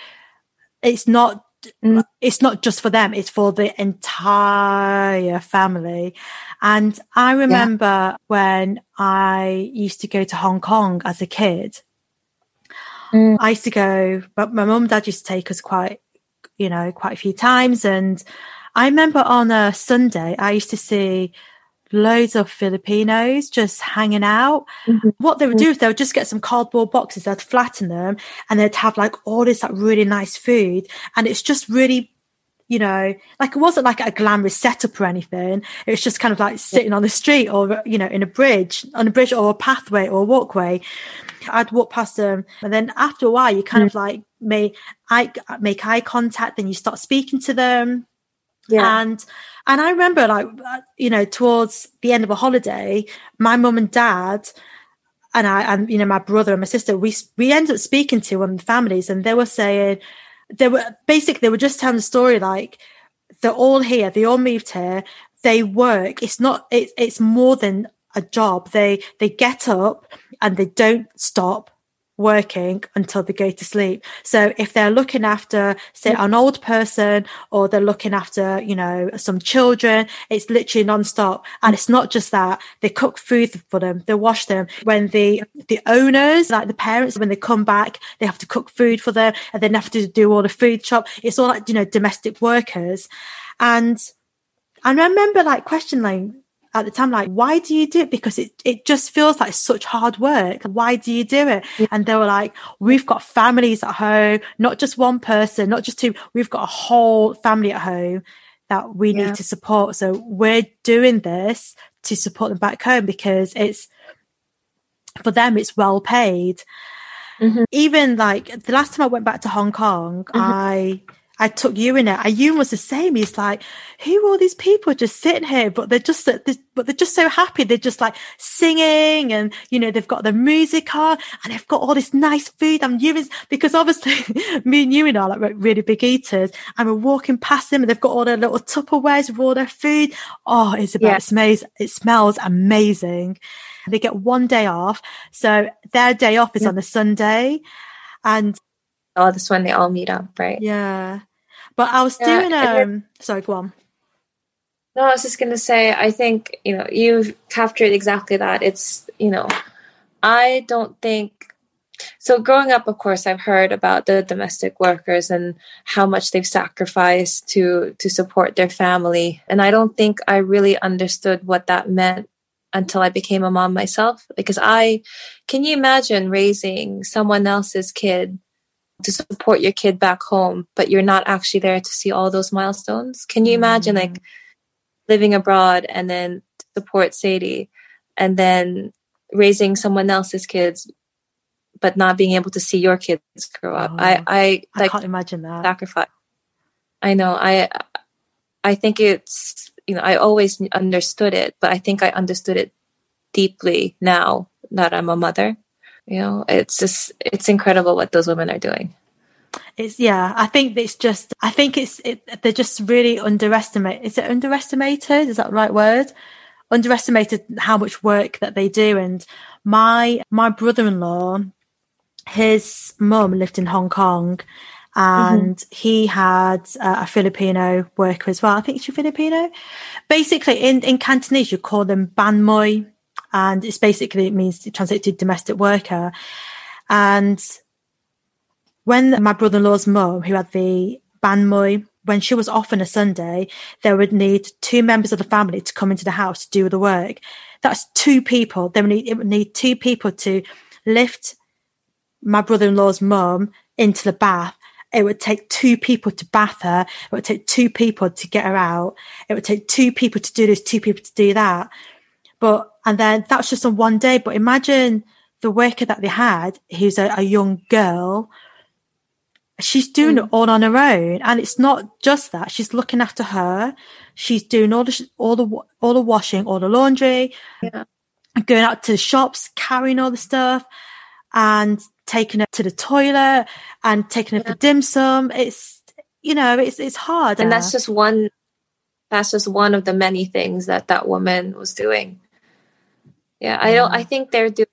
it's not mm. it's not just for them it's for the entire family and i remember yeah. when i used to go to hong kong as a kid Mm. I used to go, but my mum and dad used to take us quite, you know, quite a few times. And I remember on a Sunday, I used to see loads of Filipinos just hanging out. Mm-hmm. What they would do is they would just get some cardboard boxes, they'd flatten them, and they'd have like all this like really nice food. And it's just really you know, like it wasn't like a glamorous setup or anything. It was just kind of like sitting on the street or, you know, in a bridge, on a bridge or a pathway or a walkway. I'd walk past them. And then after a while, you kind mm. of like may I make eye contact, then you start speaking to them. Yeah. And, and I remember like, uh, you know, towards the end of a holiday, my mum and dad, and I, and, you know, my brother and my sister, we, we ended up speaking to one of the families and they were saying, they were basically they were just telling the story like they're all here, they all moved here, they work. It's not it, it's more than a job. They they get up and they don't stop working until they go to sleep. So if they're looking after, say, an old person or they're looking after, you know, some children, it's literally nonstop. And it's not just that they cook food for them, they wash them. When the, the owners, like the parents, when they come back, they have to cook food for them and then have to do all the food shop. It's all like, you know, domestic workers. And, and I remember like questioning at the time, like, why do you do it? Because it, it just feels like such hard work. Why do you do it? And they were like, we've got families at home, not just one person, not just two. We've got a whole family at home that we yeah. need to support. So we're doing this to support them back home because it's, for them it's well paid. Mhm. Even like the last time I went back to Hong Kong, I I took you in it. And you was the same. He's like, who are all these people just sitting here? But they're just, but they're just so happy. They're just like singing and, you know, they've got the music on and they've got all this nice food. And you because obviously me and you and I are like really big eaters and we're walking past them and they've got all their little Tupperwares with all their food. Oh, it's about, Yeah. it smells, it smells amazing. They get one day off. So their day off is Yeah. on a Sunday. And Oh, this one they all meet up, right? yeah. But I was Yeah, doing and then- um sorry, go on. No, I was just gonna say, I think you know you've captured exactly that. It's you know, I don't think so. Growing up, of course, I've heard about the domestic workers and how much they've sacrificed to to support their family, and I don't think I really understood what that meant until I became a mom myself. Because I, can you imagine raising someone else's kid? To support your kid back home, but you're not actually there to see all those milestones. Can you imagine, Mm. like, living abroad and then support Sadie and then raising someone else's kids but not being able to see your kids grow up. Oh, I I I can't imagine that. sacrifice. I know. I I think it's you know I always understood it, but I think I understood it deeply now that I'm a mother. You know, it's just it's incredible what those women are doing. It's yeah. I think it's just. I think it's. It, they're just really underestimate. Is it underestimated? Is that the right word? Underestimated how much work that they do. And my my brother in law, his mum lived in Hong Kong, and he had uh, a Filipino worker as well. I think she's Filipino. Basically, in in Cantonese, you call them ban moi, and it's basically it means to domestic worker. And when my brother-in-law's mum, who had the ban moi, when she was off on a Sunday, they would need two members of the family to come into the house to do the work. That's two people. They would need it would need two people to lift my brother-in-law's mum into the bath. It would take two people to bath her. It would take two people to get her out. It would take two people to do this, two people to do that. But and then that's just on one day. But imagine the worker that they had, who's a, a young girl. She's doing mm. it all on her own, and it's not just that. She's looking after her. She's doing all the all the all the washing, all the laundry, Yeah. going out to the shops, carrying all the stuff, and taking her to the toilet and taking her for dim sum. It's you know, it's it's hard, And that's just one that's just one of the many things that that woman was doing yeah i don't i think they're doing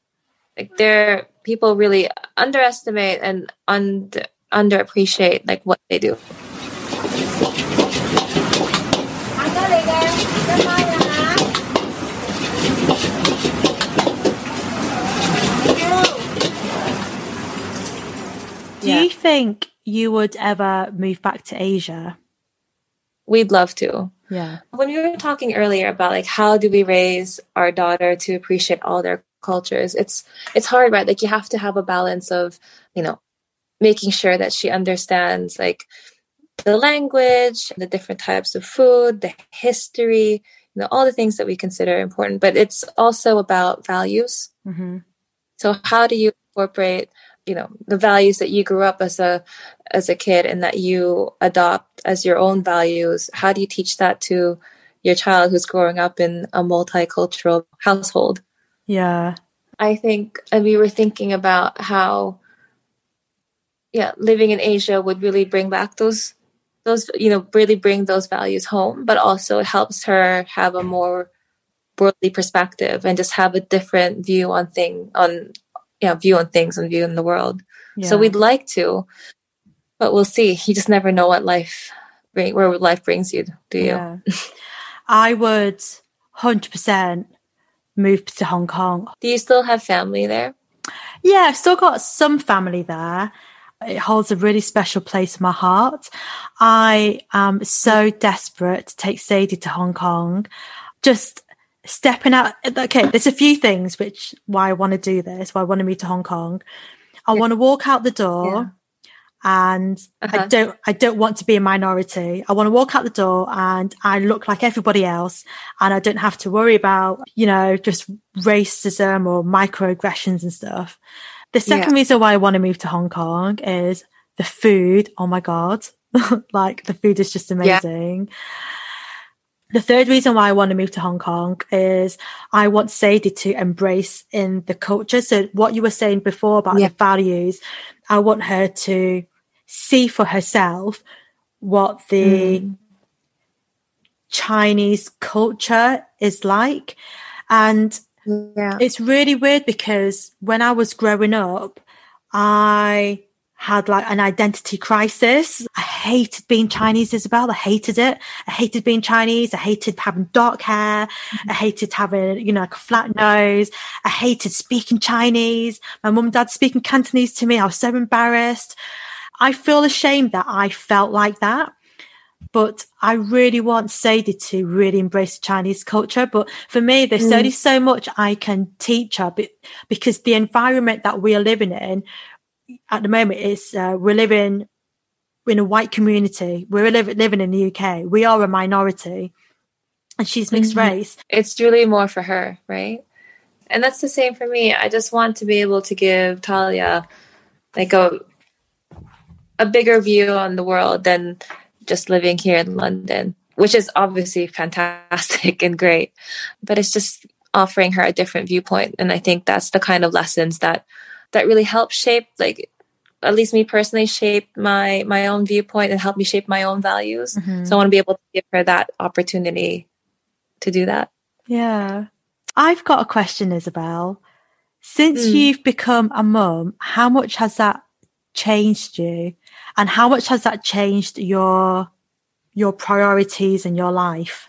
like they're people really underestimate and under underappreciate like what they do. Do you think you would ever move back to asia? We'd love to. Yeah. When we were talking earlier about like how do we raise our daughter to appreciate all their cultures, it's it's hard, right? Like you have to have a balance of, you know, making sure that she understands like the language, the different types of food, the history, you know, all the things that we consider important. But it's also about values. hmm So how do you incorporate, you know, the values that you grew up as a as a kid and that you adopt as your own values? How do you teach that to your child who's growing up in a multicultural household? Yeah. I think and we were thinking about how yeah, living in Asia would really bring back those those you know, really bring those values home, but also it helps her have a more worldly perspective and just have a different view on thing on yeah, view on things and view in the world. yeah. So we'd like to, but we'll see. You just never know what life bring where life brings you, do you? Yeah. I would 100% move to Hong Kong. Do you still have family there? Yeah, I've still got some family there. It holds a really special place in my heart. I am so desperate to take Sadie to Hong Kong. Just stepping out. Okay, there's a few things which why I want to do this, why I want to move to Hong Kong. I want to walk out the door Yeah. And Uh-huh. I don't I don't want to be a minority. I want to walk out the door and I look like everybody else and I don't have to worry about, you know, just racism or microaggressions and stuff. The second reason why I want to move to Hong Kong is the food. Oh my god. like the food is just amazing. The third reason why I want to move to Hong Kong is I want Sadie to embrace in the culture. So what you were saying before about Yeah. the values, I want her to see for herself what the Mm. Chinese culture is like. And Yeah. it's really weird because when I was growing up, I had like an identity crisis. I hated being Chinese, Isabel. I hated it. I hated being Chinese. I hated having dark hair. I mm-hmm. hated having, you know, like a flat nose. I hated speaking Chinese. My mum and dad speaking Cantonese to me. I was so embarrassed. I feel ashamed that I felt like that. But I really want Sadie to really embrace Chinese culture. But for me, there's mm. only so much I can teach her because the environment that we are living in at the moment is uh, we're living in a white community. We're li- living in the UK. We are a minority, and she's mixed Mhm. race. it's really more for her, right? And that's the same for me. I just want to be able to give Talia like a a bigger view on the world than just living here in London, which is obviously fantastic and great. But it's just offering her a different viewpoint. And I think that's the kind of lessons that that really help shape like at least me personally shape my my own viewpoint and help me shape my own values. Mhm. So I want to be able to give her that opportunity to do that. Yeah. I've got a question, Isabel. Since Mm. you've become a mum, how much has that changed you? And how much has that changed your your priorities in your life?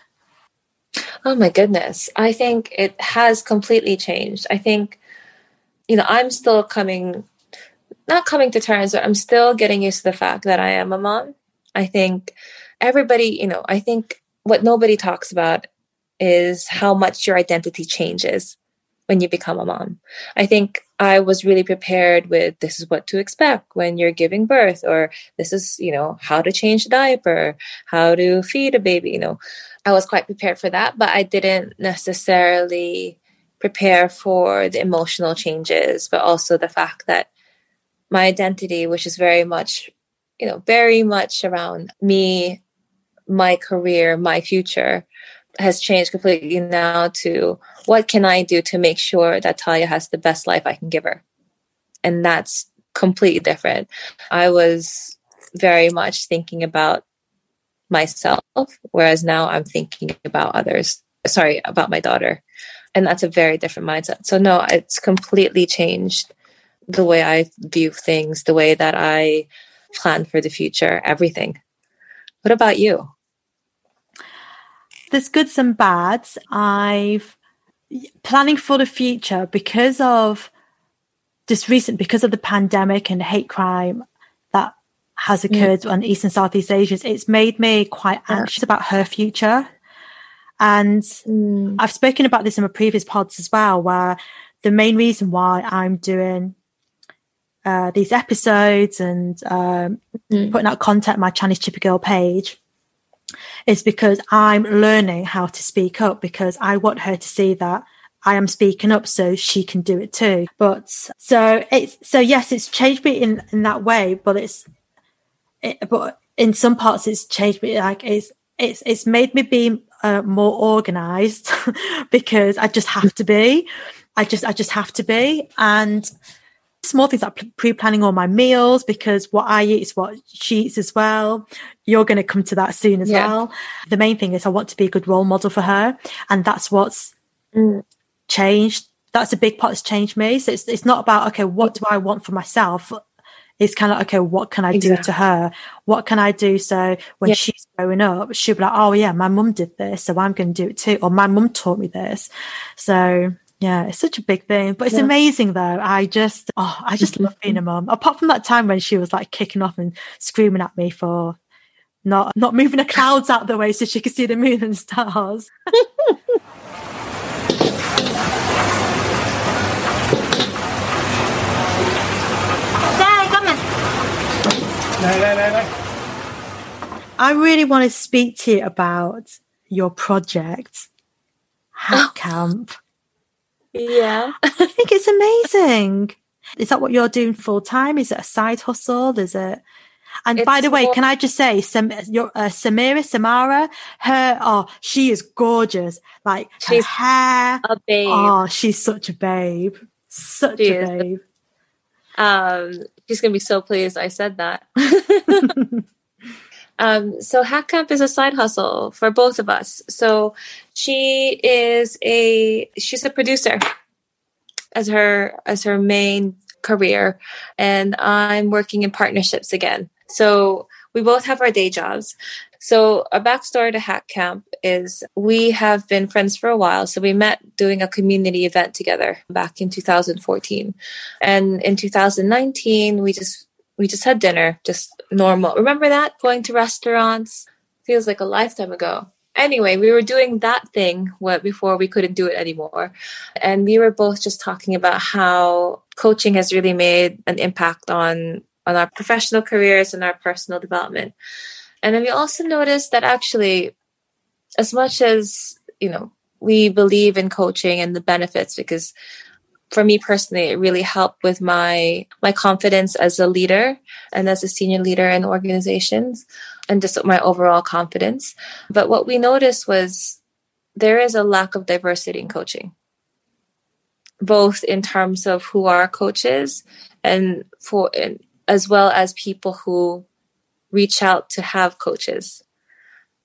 Oh my goodness. I think it has completely changed. I think, you know, I'm still coming, not coming to terms, but I'm still getting used to the fact that I am a mom. I think everybody, you know, I think what nobody talks about is how much your identity changes when you become a mom. I think I was really prepared with this is what to expect when you're giving birth, or this is, you know, how to change a diaper, how to feed a baby, you know. I was quite prepared for that, but I didn't necessarily prepare for the emotional changes, but also the fact that my identity, which is very much, you know, very much around me, my career, my future, has changed completely now to what can I do to make sure that Talia has the best life I can give her? And that's completely different. I was very much thinking about myself, whereas now I'm thinking about others. Sorry, about my daughter. And that's a very different mindset. So, no, it's completely changed the way I view things, the way that I plan for the future, everything. What about you? There's goods and bads. I've planning for the future because of just recent because of the pandemic and hate crime that has mm. occurred on East and Southeast Asia. It's made me quite Yeah. anxious about her future. And I've spoken about this in my previous pods as well, where the main reason why I'm doing uh, these episodes and um, Mhm. putting out content on my Chinese Chippy Girl page is because I'm learning how to speak up because I want her to see that I am speaking up so she can do it too. But so it's so yes, it's changed me in in that way, but it's it, but in some parts it's changed me like it's it's it's made me be uh, more organized because I just have to be. I just I just have to be and small things like pre-planning all my meals because what I eat is what she eats as well. You're going to come to that soon as Yeah. well. The main thing is I want to be a good role model for her, and that's what's Mm. changed. That's a big part that's changed me. So it's it's not about okay, what do I want for myself? It's kind of okay, what can I do to her? What can I do so when Yeah. she's growing up, she'll be like, oh yeah, my mum did this, so I'm going to do it too, or my mum taught me this. So yeah, it's such a big thing, but it's Yeah. amazing though. I just, oh, I just love being a mum. Apart from that time when she was like kicking off and screaming at me for not not moving the clouds out of the way so she could see the moon and stars. No, no, no, no. I really want to speak to you about your project, Hack Camp. Yeah. I think it's amazing. Is that what you're doing full time? Is it a side hustle? Is it? And by the way, more- can I just say, Sam, your, uh, Samira, Samara, her, oh, she is gorgeous. Like her She's hair. A babe. Oh, she's such a babe. Such She a babe. Um, she's gonna be so pleased I said that. um, so Hack Camp is a side hustle for both of us. So she is a she's a producer as her as her main career, and I'm working in partnerships again. So we both have our day jobs. So a backstory to Hack Camp is we have been friends for a while. So we met doing a community event together back in 2014. And in 2019, we just we just had dinner, just normal. Remember that going to restaurants feels like a lifetime ago. Anyway, we were doing that thing what before we couldn't do it anymore, and we were both just talking about how coaching has really made an impact on on our professional careers and our personal development. And then we also noticed that actually, as much as you know, we believe in coaching and the benefits because for me personally, it really helped with my my confidence as a leader and as a senior leader in organizations, and just my overall confidence. But what we noticed was there is a lack of diversity in coaching, both in terms of who our coaches and for as well as people who reach out to have coaches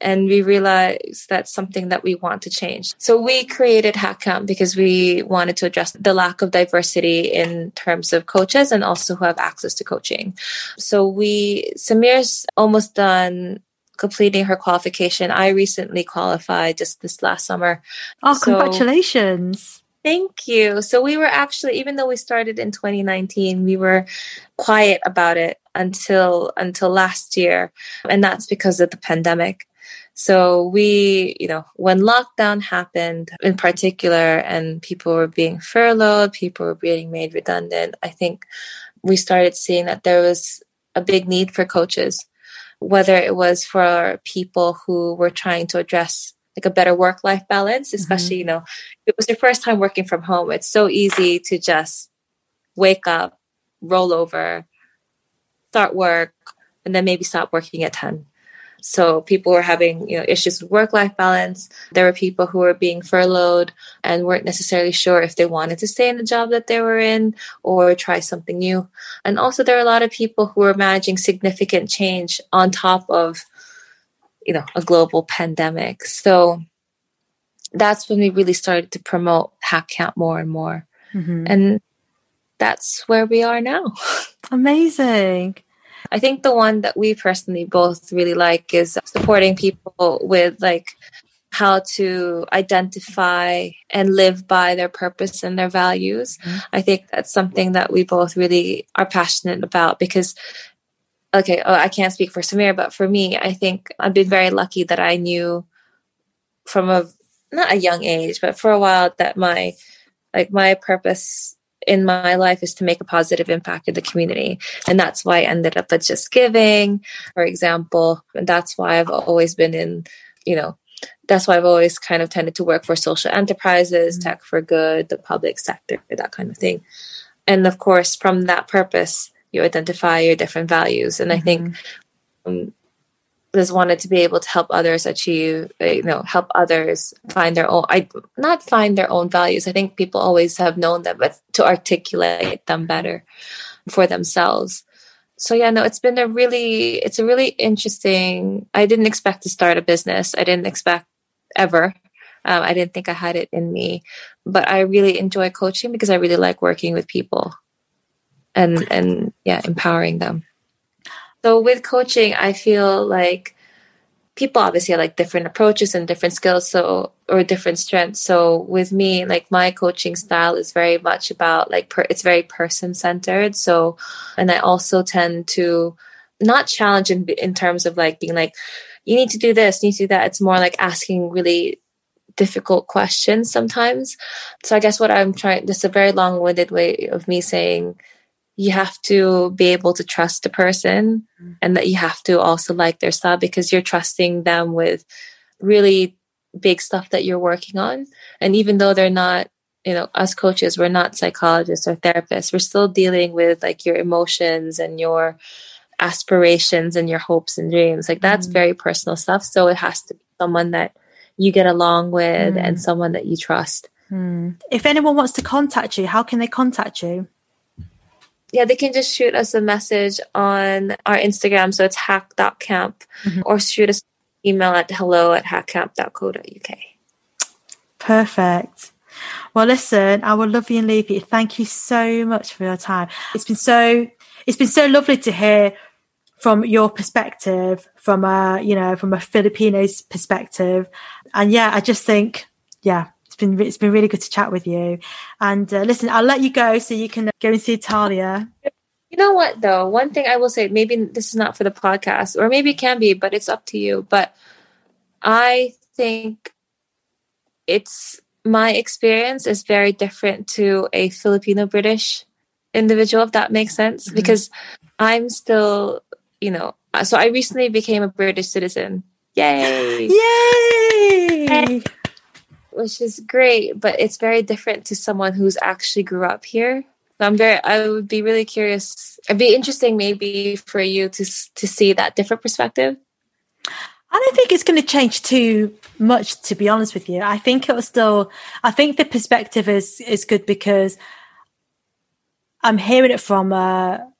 and we realized that's something that we want to change. So we created Hack Camp because we wanted to address the lack of diversity in terms of coaches and also who have access to coaching. So we, Samir's almost done completing her qualification. I recently qualified just this last summer. Oh, So- congratulations. Thank you. So we were actually, even though we started in 2019, we were quiet about it until until last year, and that's because of the pandemic. So we, you know, when lockdown happened in particular, and people were being furloughed, people were being made redundant. I think we started seeing that there was a big need for coaches, whether it was for people who were trying to address like a better work life balance, mm-hmm. especially, you know, if it was your first time working from home. It's so easy to just wake up, roll over, start work, and then maybe stop working at 10. So people were having, you know, issues with work-life balance. There were people who were being furloughed and weren't necessarily sure if they wanted to stay in the job that they were in or try something new. And also there are a lot of people who were managing significant change on top of, you know, a global pandemic. So that's when we really started to promote Hack Camp more and more. Mhm. And that's where we are now. Amazing. I think the one that we personally both really like is supporting people with like how to identify and live by their purpose and their values. Mhm. I think that's something that we both really are passionate about because okay, oh, I can't speak for Samir, but for me, I think I've been very lucky that I knew from a not a young age, but for a while that my like my purpose in my life is to make a positive impact in the community. And that's why I ended up at JustGiving, for example. And that's why I've always been in, you know, that's why I've always kind of tended to work for social enterprises, Mhm. tech for good, the public sector, that kind of thing. And of course, from that purpose, you identify your different values. And I think um, just wanted to be able to help others achieve, uh, you know, help others find their own, I not find their own values. I think people always have known them, but to articulate them better for themselves. So yeah, no, it's been a really, it's a really interesting. I didn't expect to start a business. I didn't expect ever. Um, I didn't think I had it in me, but I really enjoy coaching because I really like working with people, and and yeah, empowering them. So with coaching, I feel like people obviously have like different approaches and different skills, so or different strengths. So with me, like my coaching style is very much about like per, it's very person centered. So, and I also tend to not challenge in in terms of like being like you need to do this, you need to do that. It's more like asking really difficult questions sometimes. So I guess what I'm trying this is a very long winded way of me saying you have to be able to trust the person Mm. and that you have to also like their style because you're trusting them with really big stuff that you're working on. And even though they're not, you know, us coaches, we're not psychologists or therapists, we're still dealing with like your emotions and your aspirations and your hopes and dreams. Like that's Mm. very personal stuff. So it has to be someone that you get along with Mm. and someone that you trust. Hmm. If anyone wants to contact you, how can they contact you? Yeah, they can just shoot us a message on our Instagram. So it's hack.camp Mhm. or shoot us email at hello at hackcamp.co.uk. Perfect. Well, listen, I will love you and leave you. thank you so much for your time. It's been so it's been so lovely to hear from your perspective, from a you know from a Filipino's perspective, and yeah, I just think yeah, been it's been really good to chat with you. And uh, listen, I'll let you go so you can go and see Talia. You know what, though? One thing I will say, maybe this is not for the podcast, or maybe it can be, but it's up to you. But I think it's my experience is very different to a Filipino British individual, if that makes sense, Mhm. because I'm still, you know, so I recently became a British citizen. Yay! Yay! Which is great, but it's very different to someone who's actually grew up here. So I'm very, I would be really curious. It'd be interesting maybe for you to to see that different perspective. I don't think it's going to change too much, to be honest with you. I think it will still. I think the perspective is is good because I'm hearing it from a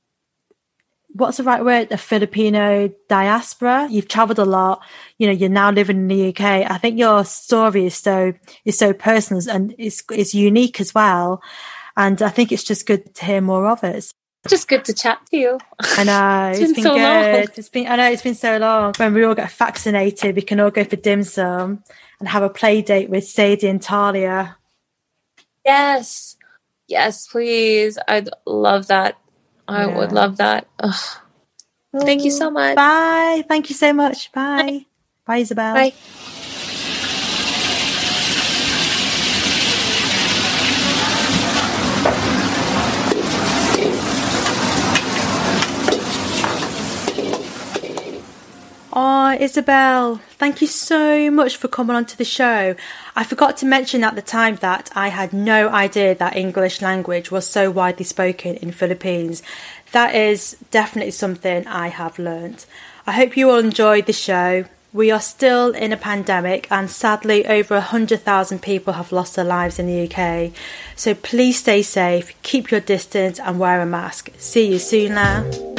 what's the right word? A Filipino diaspora. You've travelled a lot. You know, you're now living in the UK. I think your story is so is so personal and it's it's unique as well. And I think it's just good to hear more of it. Just good to chat to you. I know It's it's been been, so long. good. It's been I know it's been so long. When we all get vaccinated, we can all go for dim sum and have a play date with Sadie and Talia. Yes, yes, please. I'd love that. I would love that. Thank you so much. Bye. Thank you so much. Bye. Bye, Isabel. Bye. Oh, Isabel, thank you so much for coming onto the show. I forgot to mention at the time that I had no idea that English language was so widely spoken in Philippines. That is definitely something I have learnt. I hope you all enjoyed the show. We are still in a pandemic, and sadly, over 100,000 people have lost their lives in the UK. So please stay safe, keep your distance, and wear a mask. See you soon now.